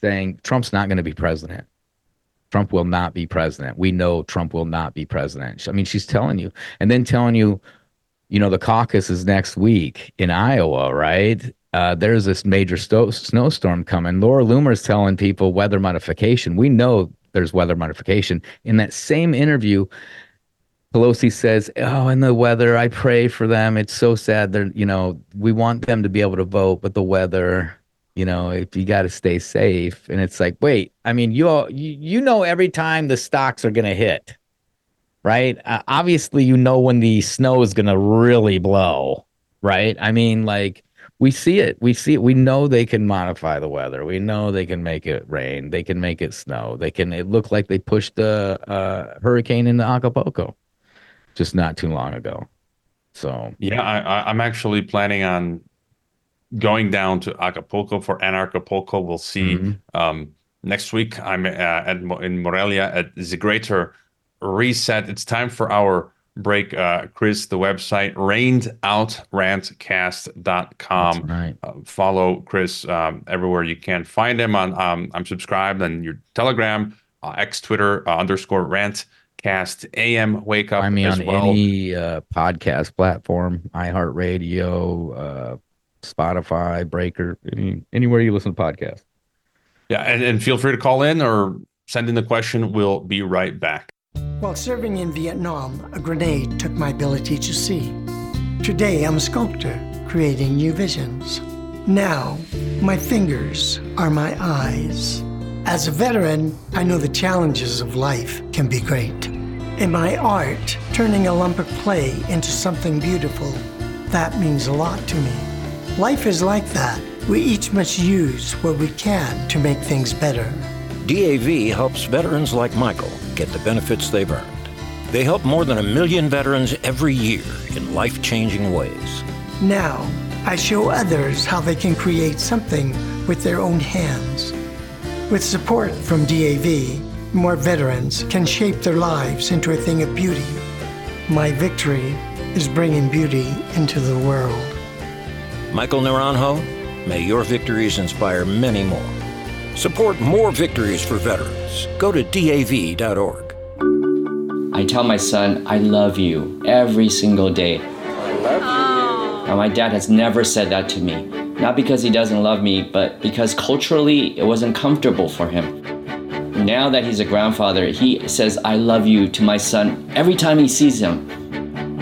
saying Trump's not going to be president. Trump will not be president. We know Trump will not be president. I mean, she's telling you, and then telling you, you know, the caucus is next week in Iowa, right? Uh, there's this major sto- snowstorm coming. Laura Loomer's telling people weather modification. We know there's weather modification. In that same interview, Pelosi says, "Oh, and the weather. I pray for them. It's so sad. They're, you know, we want them to be able to vote, but the weather, you know, if you got to stay safe." And it's like, wait, I mean, you all, you, you know, every time the stocks are going to hit, right? Uh, obviously, you know when the snow is going to really blow, right? I mean, like we see it, we see it. We know they can modify the weather. We know they can make it rain. They can make it snow. They can. It looked like they pushed a, a hurricane into Acapulco just not too long ago. So Yeah, I, I'm actually planning on going down to Acapulco for Anarchapulco. We'll see. Mm-hmm. Um, next week, I'm uh, at in Morelia at the Greater Reset. It's time for our break. Uh, Chris, the website rainedoutrantcast.com. right. Uh, follow Chris um, everywhere you can. Find him on. Um, I'm subscribed on your Telegram, uh, X Twitter uh, underscore rantcast AM wake up find me on well. any uh, podcast platform, iHeartRadio, uh, Spotify, Breaker, any, anywhere you listen to podcasts. Yeah, and, and feel free to call in or send in the question. We'll be right back. While serving in Vietnam, a grenade took my ability to see. Today, I'm a sculptor, creating new visions. Now, my fingers are my eyes. As a veteran, I know the challenges of life can be great. In my art, turning a lump of clay into something beautiful, that means a lot to me. Life is like that. We each must use what we can to make things better. DAV helps veterans like Michael get the benefits they've earned. They help more than a million veterans every year in life changing ways. Now, I show others how they can create something with their own hands. With support from DAV, more veterans can shape their lives into a thing of beauty. My victory is bringing beauty into the world. Michael Naranjo, may your victories inspire many more. Support more victories for veterans. Go to DAV.org. I tell my son, I love you every single day. I love you. Now, my dad has never said that to me. Not because he doesn't love me, but because culturally it wasn't comfortable for him. Now that he's a grandfather, he says, I love you to my son every time he sees him.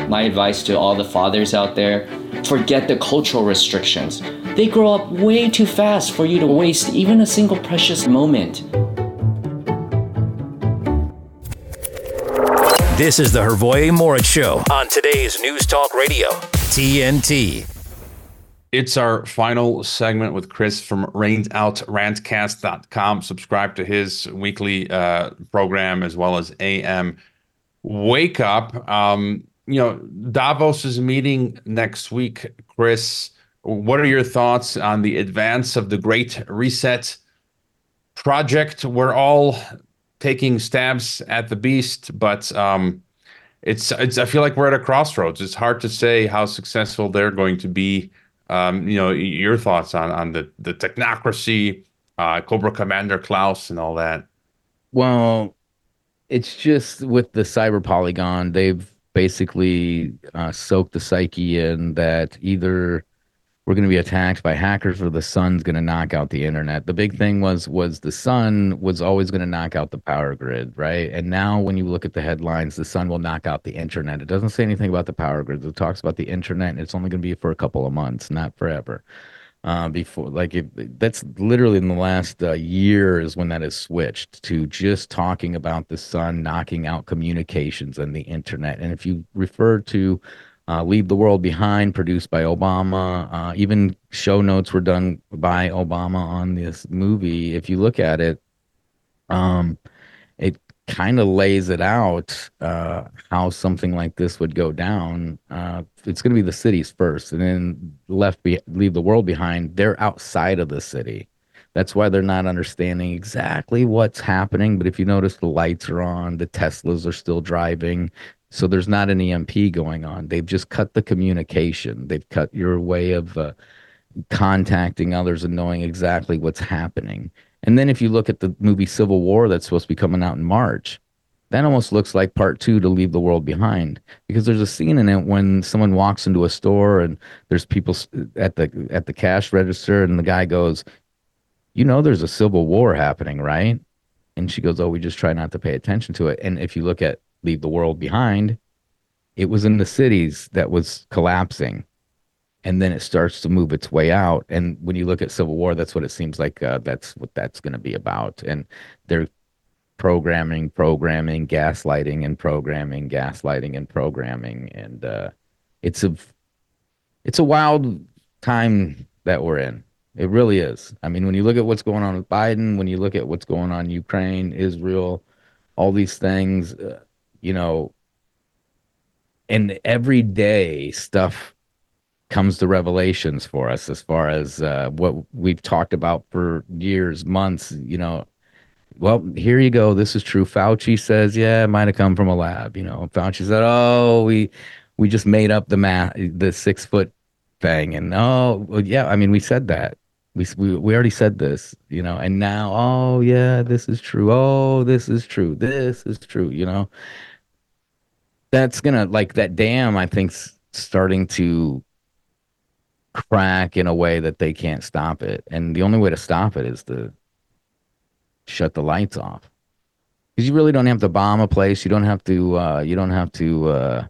My advice to all the fathers out there forget the cultural restrictions. They grow up way too fast for you to waste even a single precious moment. This is the Hrvoje Morić Show on today's News Talk Radio, TNT. It's our final segment with Chris from rainedoutrantcast.com. Subscribe to his weekly uh, program as well as AM Wake Up. Um, you know, Davos is meeting next week. Chris, what are your thoughts on the advance of the Great Reset project? We're all taking stabs at the beast, but um, it's it's. I feel like we're at a crossroads. It's hard to say how successful they're going to be um, you know, your thoughts on on the the technocracy, uh, Cobra Commander Klaus, and all that. Well, it's just with the cyber polygon, they've basically uh, soaked the psyche in that either we're going to be attacked by hackers or the sun's going to knock out the internet. The big thing was was the sun was always going to knock out the power grid, right? And now when you look at the headlines, the sun will knock out the internet. It doesn't say anything about the power grid. It talks about the internet, and it's only going to be for a couple of months, not forever. Uh, before, like, if, that's literally in the last uh, year is when that has switched to just talking about the sun knocking out communications and the internet. And if you refer to uh, Leave the World Behind, produced by Obama. Uh, even show notes were done by Obama on this movie. If you look at it, um, kind of lays it out uh, how something like this would go down. Uh, it's going to be the cities first, and then left be- leave the world behind. They're outside of the city. That's why they're not understanding exactly what's happening. But if you notice, the lights are on, the Teslas are still driving, so there's not an EMP going on. They've just cut the communication. They've cut your way of uh, contacting others and knowing exactly what's happening. And then if you look at the movie Civil War that's supposed to be coming out in March, that almost looks like part two to Leave the World Behind because there's a scene in it when someone walks into a store and there's people at the at the cash register and the guy goes, "You know, there's a civil war happening, right?" And she goes, "Oh, we just try not to pay attention to it." And if you look at leave the world behind. It was in the cities that was collapsing. And then it starts to move its way out. And when you look at Civil War, that's what it seems like uh, that's what that's going to be about. And they're programming, programming, gaslighting, and programming, gaslighting, and programming. And uh, it's a it's a wild time that we're in. It really is. I mean, when you look at what's going on with Biden, when you look at what's going on in Ukraine, Israel, all these things, uh, you know, and every day stuff comes to revelations for us as far as uh, what we've talked about for years, months, you know. Well, here you go. This is true. Fauci says, yeah, it might have come from a lab. You know, Fauci said, oh, we we just made up the math, the six foot thing, and oh, well, yeah. I mean, we said that. We, we we already said this, you know, and now, oh yeah, this is true. Oh, this is true. This is true. You know, that's gonna like that dam. I think's starting to crack in a way that they can't stop it, and the only way to stop it is to shut the lights off. Because you really don't have to bomb a place. You don't have to. Uh, you don't have to. Uh,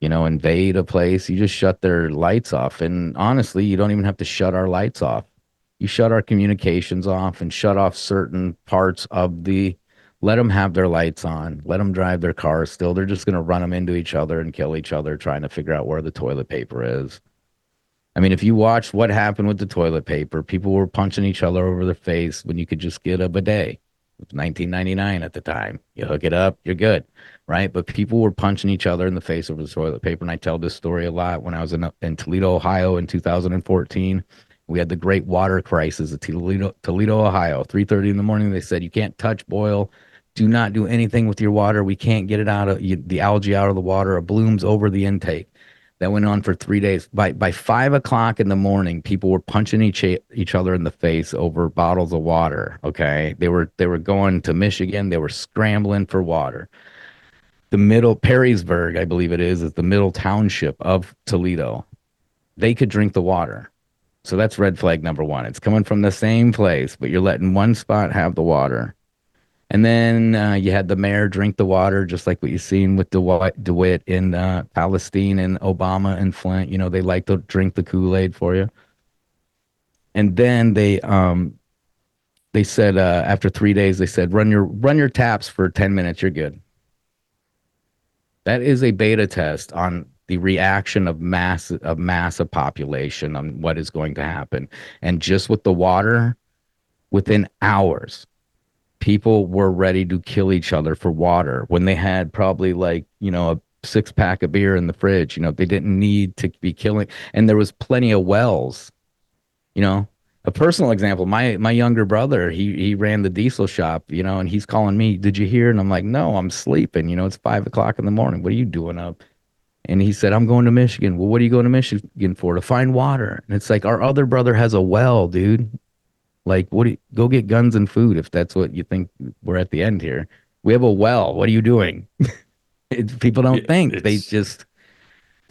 you know, invade a place. You just shut their lights off. And honestly, you don't even have to shut our lights off. You shut our communications off and shut off certain parts of the let them have their lights on let them drive their cars still they're just going to run them into each other and kill each other trying to figure out where the toilet paper is i mean if you watch what happened with the toilet paper people were punching each other over the face when you could just get a bidet it was 1999 at the time you hook it up you're good right but people were punching each other in the face over the toilet paper and i tell this story a lot when i was in, in toledo ohio in 2014 we had the great water crisis at Toledo, Toledo, Ohio. 3:30 in the morning, they said you can't touch, boil, do not do anything with your water. We can't get it out of you, the algae out of the water. It blooms over the intake. That went on for three days. By by five o'clock in the morning, people were punching each each other in the face over bottles of water. Okay, they were they were going to Michigan. They were scrambling for water. The middle Perrysburg, I believe it is, is the middle township of Toledo. They could drink the water. So that's red flag number one. It's coming from the same place, but you're letting one spot have the water. And then uh, you had the mayor drink the water, just like what you've seen with DeWine, DeWine in uh, Palestine and Obama and Flint. You know, they like to drink the Kool Aid for you. And then they um, they said uh, after three days, they said run your run your taps for ten minutes. You're good. That is a beta test on the reaction of mass of mass of population on what is going to happen. And just with the water, within hours, people were ready to kill each other for water when they had probably like, you know, a six pack of beer in the fridge. You know, they didn't need to be killing and there was plenty of wells, you know. A personal example, my my younger brother, he he ran the diesel shop, you know, and he's calling me, Did you hear? And I'm like, No, I'm sleeping. You know, it's five o'clock in the morning. What are you doing up? And he said, I'm going to Michigan. Well, what are you going to Michigan for? To find water. And it's like our other brother has a well, dude. Like, what do you, go get guns and food if that's what you think we're at the end here. We have a well. What are you doing? it, people don't think. They just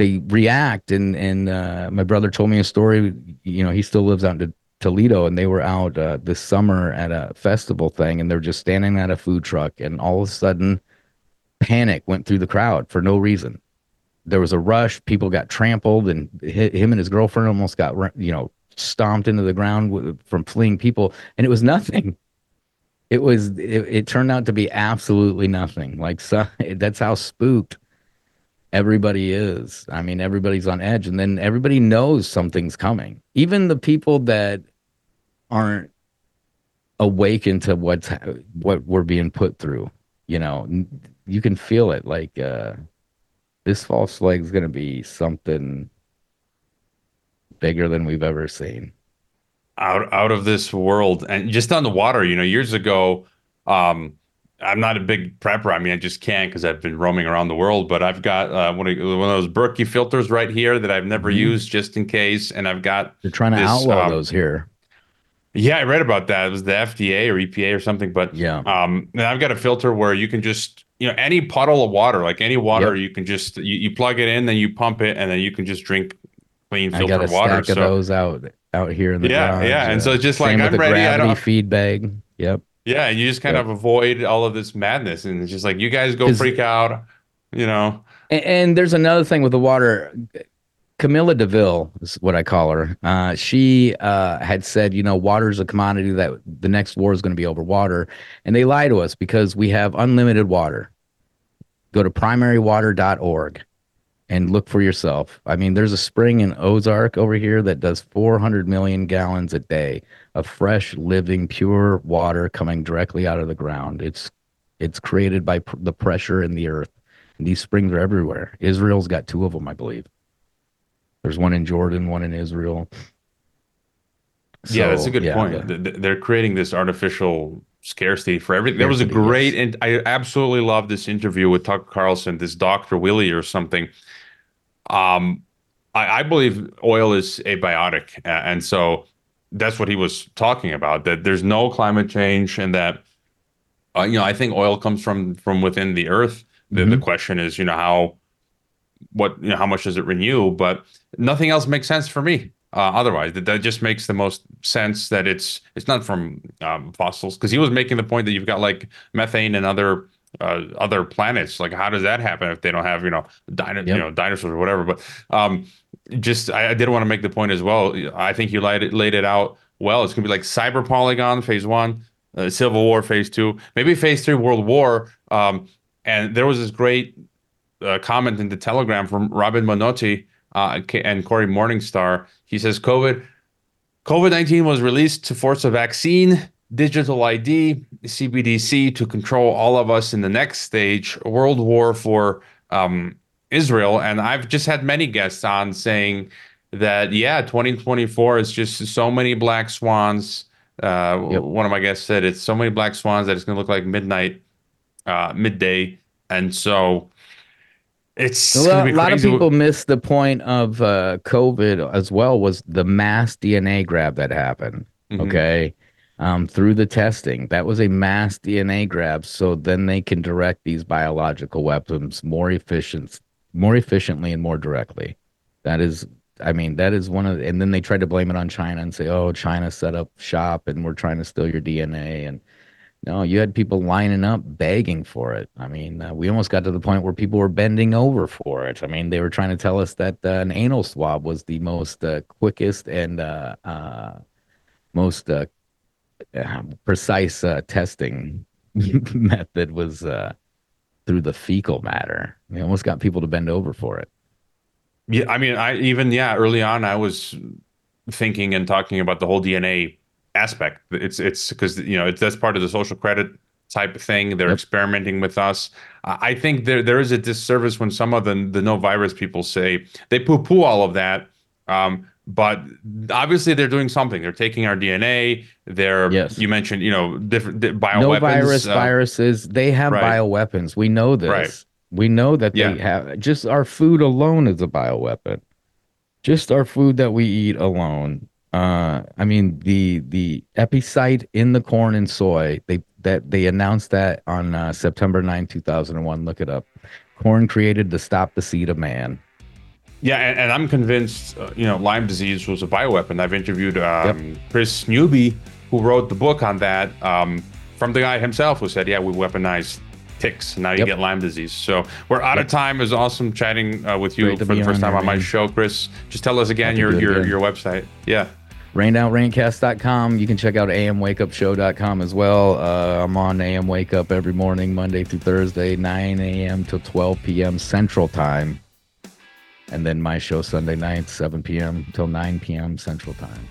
they react and and uh, my brother told me a story you know he still lives out in Toledo and they were out uh, this summer at a festival thing and they're just standing at a food truck and all of a sudden panic went through the crowd for no reason there was a rush people got trampled and hi- him and his girlfriend almost got you know stomped into the ground from fleeing people and it was nothing. It was it, it turned out to be absolutely nothing. Like so, that's how spooked everybody is. I mean everybody's on edge and then everybody knows something's coming. Even the people that aren't awakened to what's what we're being put through you know you can feel it. Like uh this false flag is going to be something bigger than we've ever seen. Out out of this world and just on the water you know years ago um i'm not a big prepper. I mean i just can't because i've been roaming around the world but i've got uh, one, of, one of those berkey filters right here that i've never Mhm. used just in case and i've got they're trying to this, outlaw um, those here. Yeah i read about that. It was the fda or epa or something but yeah. um and i've got a filter where you can just you know any puddle of water like any water Yep. you can just you, you plug it in then you pump it and then you can just drink clean i got a filtered water stack of those out out here in the Yeah, garage, yeah, and so it's just like, same I'm ready, I don't- feed bag yep Yeah, and you just kind Yep. of avoid all of this madness, and it's just like you guys go freak out, you know. And, and there's another thing with the water. Camilla Deville is what I call her. Uh, she uh, had said, you know, water is a commodity that the next war is going to be over water. And they lie to us because we have unlimited water. Go to primarywater.org and look for yourself. I mean, there's a spring in Ozark over here that does 400 million gallons a day of fresh, living, pure water coming directly out of the ground. It's it's created by pr- the pressure in the earth. And these springs are everywhere. Israel's got two of them, I believe. There's one in Jordan, one in Israel. yeah, that's a good yeah, point. the- Th- th- They're creating this artificial scarcity for everything. There was a great, and I absolutely love this interview with Tucker Carlson, this Doctor Willie or something. Um, I, I believe oil is abiotic, and so that's what he was talking about. That there's no climate change, and that uh, you know, I think oil comes from from within the earth. The, the Mhm. question is, you know, how what you know, how much does it renew? But nothing else makes sense for me. Uh, otherwise, that, that just makes the most sense that it's it's not from um, fossils because he was making the point that you've got like methane and other uh, other planets. Like, how does that happen if they don't have you know dino- you know dinosaurs or whatever? But um, just I, I did want to make the point as well. I think you laid it laid it out well. It's gonna be like Cyber Polygon Phase One, uh, Civil War Phase Two, maybe Phase Three, World War. Um, and there was this great uh, comment in the Telegram from Robin Monotti uh, and Cory Morningstar. He says, "COVID, COVID nineteen was released to force a vaccine, digital ID, CBDC to control all of us in the next stage, World War for um, Israel." And I've just had many guests on saying that, yeah, twenty twenty four is just so many black swans. Uh, One of my guests said it's so many black swans that it's going to look like midnight, uh, midday, and so it's A lot, lot of people miss the point of uh, COVID as well was the mass DNA grab that happened. Mhm. Okay. Um, through the testing, that was a mass DNA grab. So then they can direct these biological weapons more efficient, more efficiently and more directly. That is, I mean, that is one of, the, and then they tried to blame it on China and say, oh, China set up shop and we're trying to steal your DNA. And no, you had people lining up begging for it. I mean, uh, we almost got to the point where people were bending over for it. I mean, they were trying to tell us that uh, an anal swab was the most uh, quickest and uh, uh, most uh, precise uh, testing method was uh, through the fecal matter. We almost got people to bend over for it. Yeah, I mean, I even yeah, early on, I was thinking and talking about the whole DNA aspect. It's it's because you know it's that's part of the social credit type of thing. They're experimenting with us. I I think there there is a disservice when some of the the no virus people say they poo poo all of that. Um, but obviously they're doing something. They're taking our DNA. They're yes. you mentioned you know different di- bioweapons. no virus uh, viruses they have right. bioweapons we know this Right. we know that Yeah. they have just our food alone is a bioweapon just our food that we eat alone uh i mean the the Epicyte in the corn and soy they that they announced that on uh, september 9 2001 look it up corn created to stop the seed of man Yeah, and, and I'm convinced, uh, you know, Lyme disease was a bioweapon. I've interviewed um, Kris Newby, who wrote the book on that, um, from the guy himself who said, yeah, we weaponized ticks. Now you Yep. get Lyme disease. So we're out of time. It was awesome chatting uh, with you for the first time on my man. show, Chris. Just tell us again your it your, again. your website. Yeah. rainedoutrantcast.com you can check out amwakeupshow.com as well uh, i'm on am wake up every morning monday through thursday 9 a.m to 12 p.m central time and then my show sunday nights 7 p.m till 9 p.m central time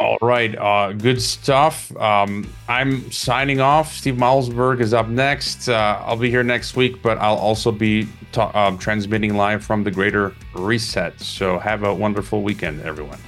All right, uh, good stuff. Um, I'm signing off. Steve Malzberg is up next. Uh, I'll be here next week, but I'll also be ta- um, transmitting live from the Greater Reset. So have a wonderful weekend, everyone.